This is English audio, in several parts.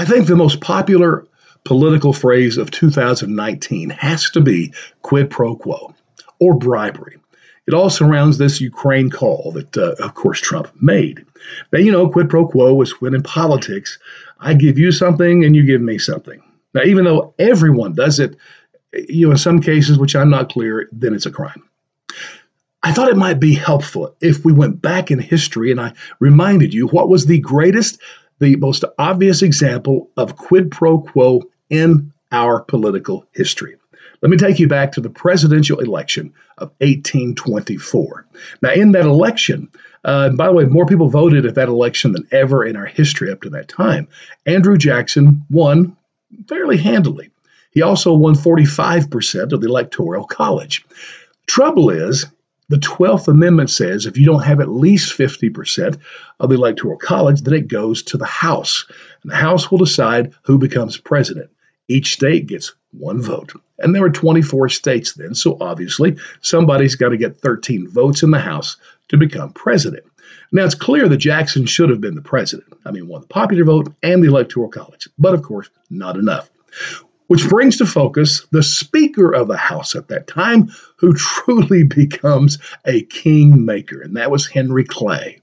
I think the most popular political phrase of 2019 has to be quid pro quo or bribery. It all surrounds this Ukraine call that, uh, of course, Trump made. Now, you know, quid pro quo is when in politics, I give you something and you give me something. Now, even though everyone does it, you know, in some cases, which I'm not clear, then it's a crime. I thought it might be helpful if we went back in history and I reminded you what was the greatest, the most obvious example of quid pro quo in our political history. Let me take you back to the presidential election of 1824. Now, in that election, uh, and by the way, more people voted at that election than ever in our history up to that time. Andrew Jackson won fairly handily. He also won 45% of the Electoral College. Trouble is, the 12th Amendment says if you don't have at least 50% of the Electoral College, then it goes to the House. And the House will decide who becomes president. Each state gets one vote. And there were 24 states then, so obviously somebody's got to get 13 votes in the House to become president. Now, it's clear that Jackson should have been the president. I mean, won the popular vote and the Electoral College, but of course, not enough. Which brings to focus the Speaker of the House at that time, who truly becomes a kingmaker, and that was Henry Clay.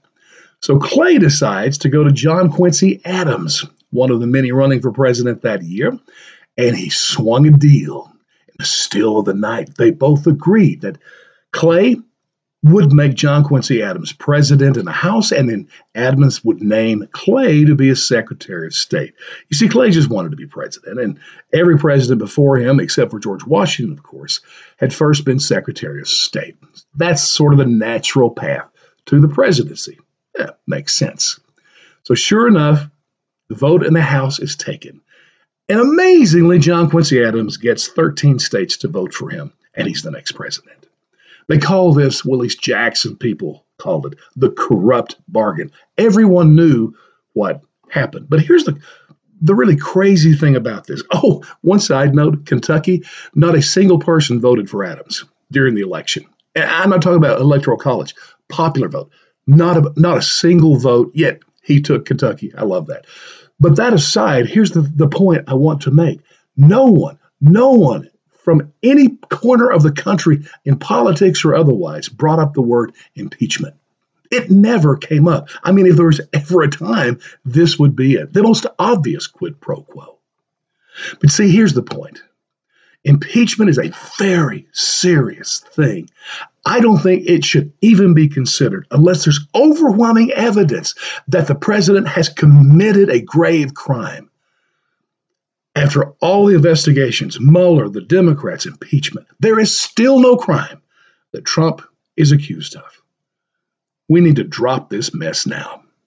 So Clay decides to go to John Quincy Adams, one of the many running for president that year, and he swung a deal. In the still of the night, they both agreed that Clay would make John Quincy Adams president in the House, and then Adams would name Clay to be a Secretary of State. You see, Clay just wanted to be president, and every president before him, except for George Washington, of course, had first been Secretary of State. That's sort of the natural path to the presidency. Yeah, makes sense. So, sure enough, the vote in the House is taken. And amazingly, John Quincy Adams gets 13 states to vote for him, and he's the next president. They call this, least Jackson people called it, the corrupt bargain. Everyone knew what happened. But here's the the really crazy thing about this. Oh, one side note Kentucky, not a single person voted for Adams during the election. And I'm not talking about electoral college, popular vote. Not a, not a single vote, yet he took Kentucky. I love that. But that aside, here's the, the point I want to make. No one, no one from any corner of the country in politics or otherwise brought up the word impeachment. It never came up. I mean, if there was ever a time, this would be it. The most obvious quid pro quo. But see, here's the point impeachment is a very serious thing. I don't think it should even be considered unless there's overwhelming evidence that the president has committed a grave crime. After all the investigations, Mueller, the Democrats' impeachment, there is still no crime that Trump is accused of. We need to drop this mess now.